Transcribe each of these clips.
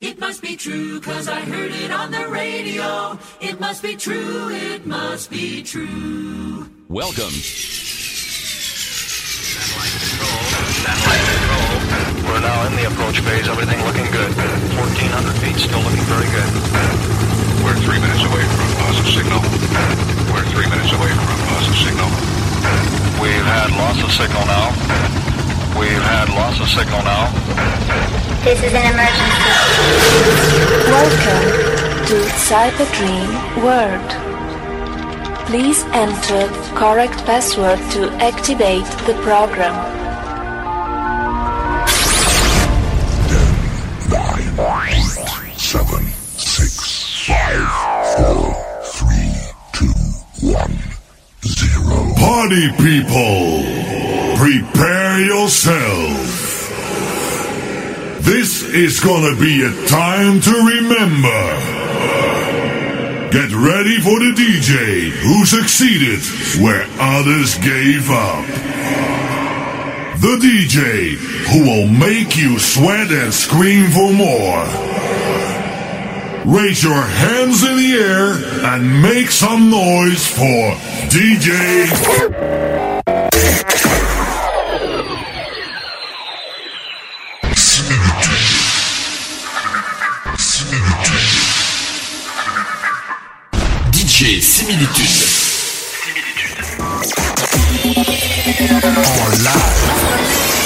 It must be true, cause I heard it on the radio. It must be true, it must be true. Welcome. Satellite control. satellite control. We're now in the approach phase. Everything looking good. 1,400 feet, still looking very good. We're three minutes away from loss of signal. We're three minutes away from loss of signal. We've had loss of signal now. We've had loss of signal now. This is an emergency. Welcome to Cyber Dream World. Please enter correct password to activate the program. seven, six, five, four, three, two, one, zero. Party people, prepare yourself. This is gonna be a time to remember. Get ready for the DJ who succeeded where others gave up. The DJ who will make you sweat and scream for more. Raise your hands in the air and make some noise for DJ. DJ Similitude. En live.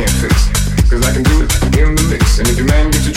can't fix. Cause I can do it in the mix. And if your man gets you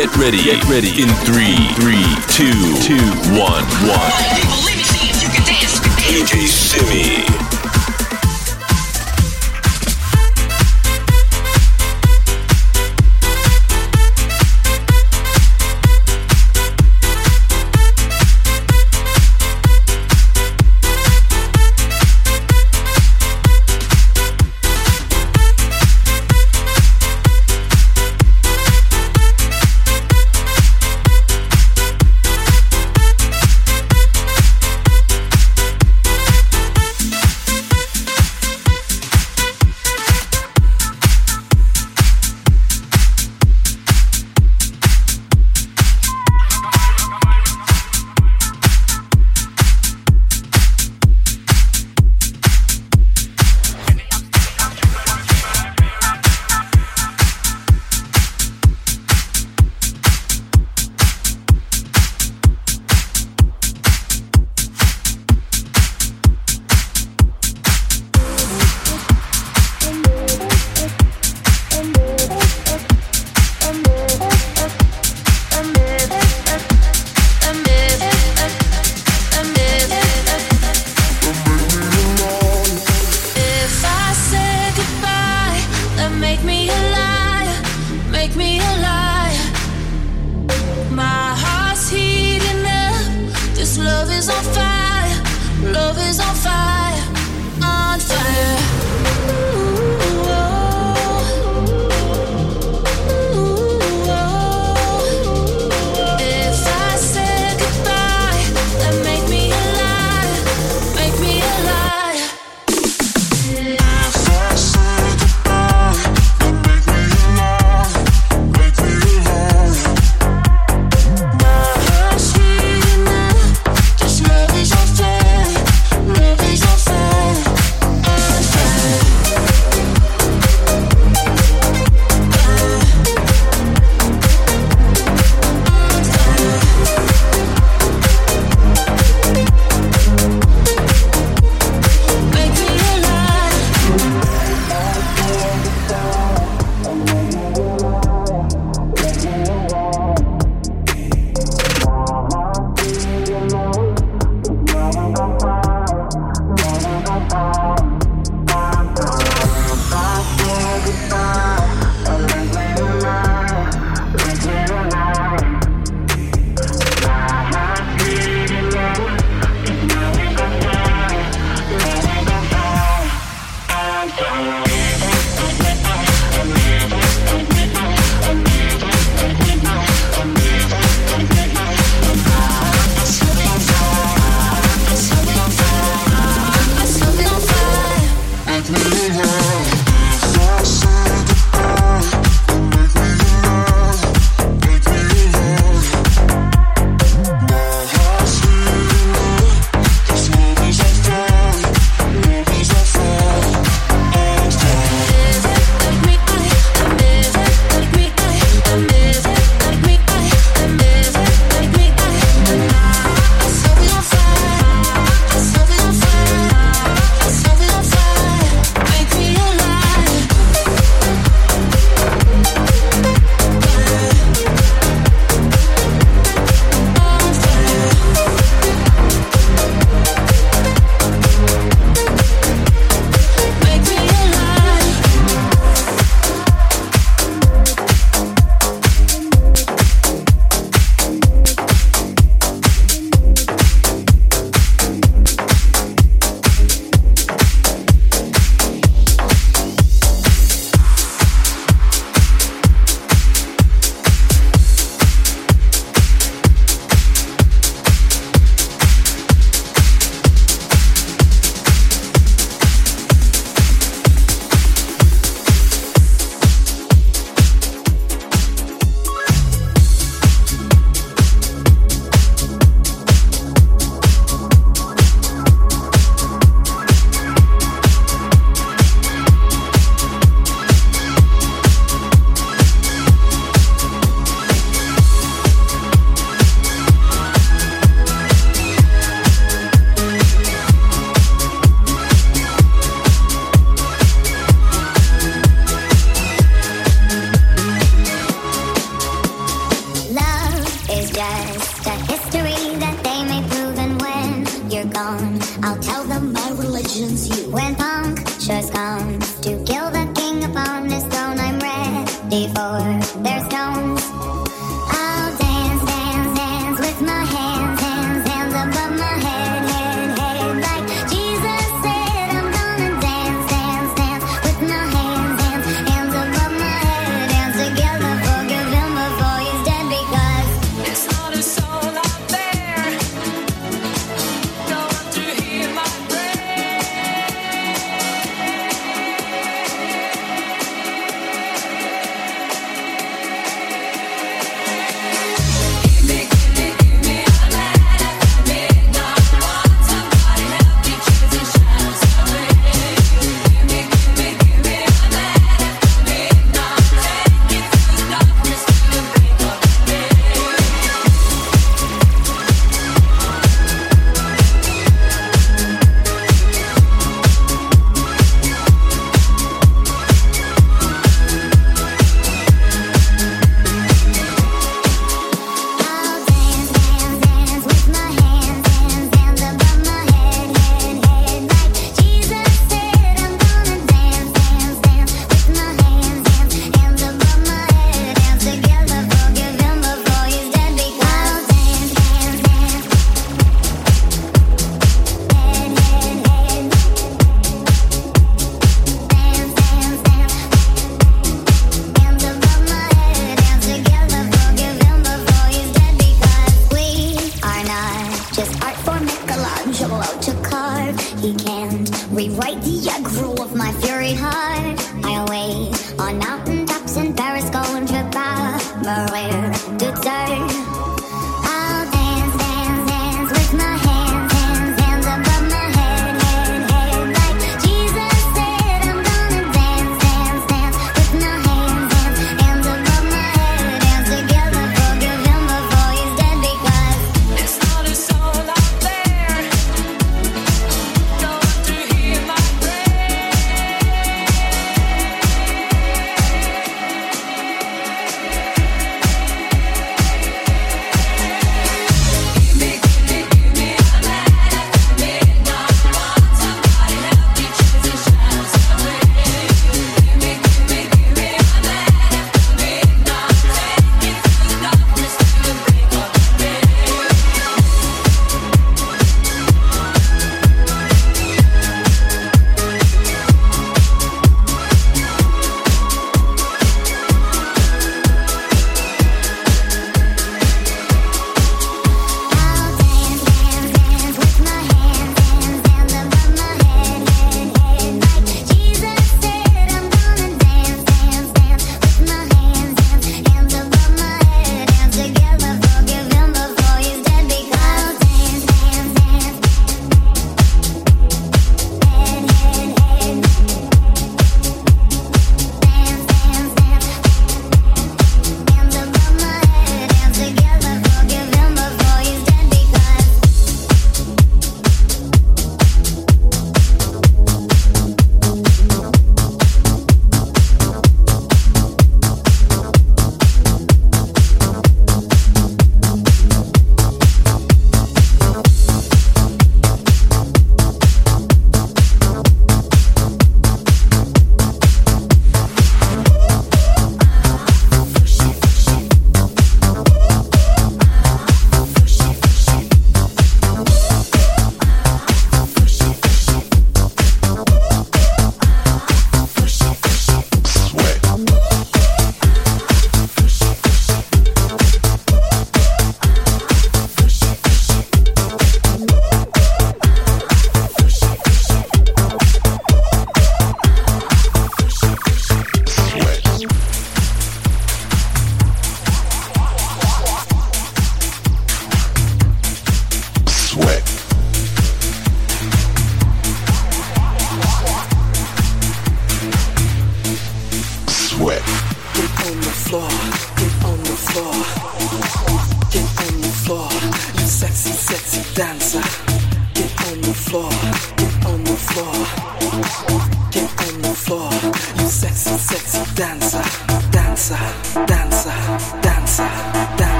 Get ready. Get ready. In three, three, two, two, one, one. DJ Simi.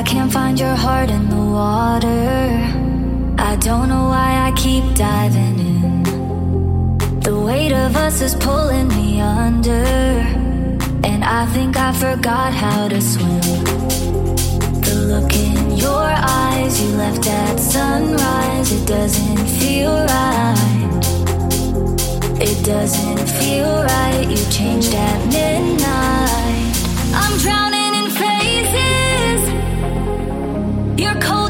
I can't find your heart in the water. I don't know why I keep diving in. The weight of us is pulling me under. And I think I forgot how to swim. The look in your eyes you left at sunrise, it doesn't feel right. It doesn't feel right, you changed at midnight. I'm drowning in phases. You're cold.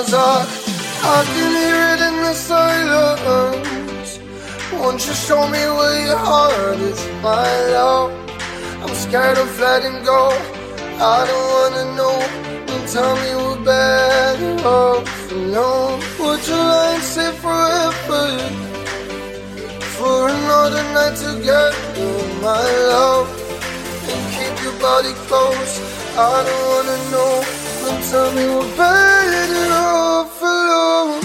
as I I can hear it in the silence Won't you show me where your heart is, my love I'm scared of letting go I don't wanna know Don't tell me we're better off alone Would you like say forever? for another night together, my love. And keep your body close. I don't wanna know. Tell me what better off alone.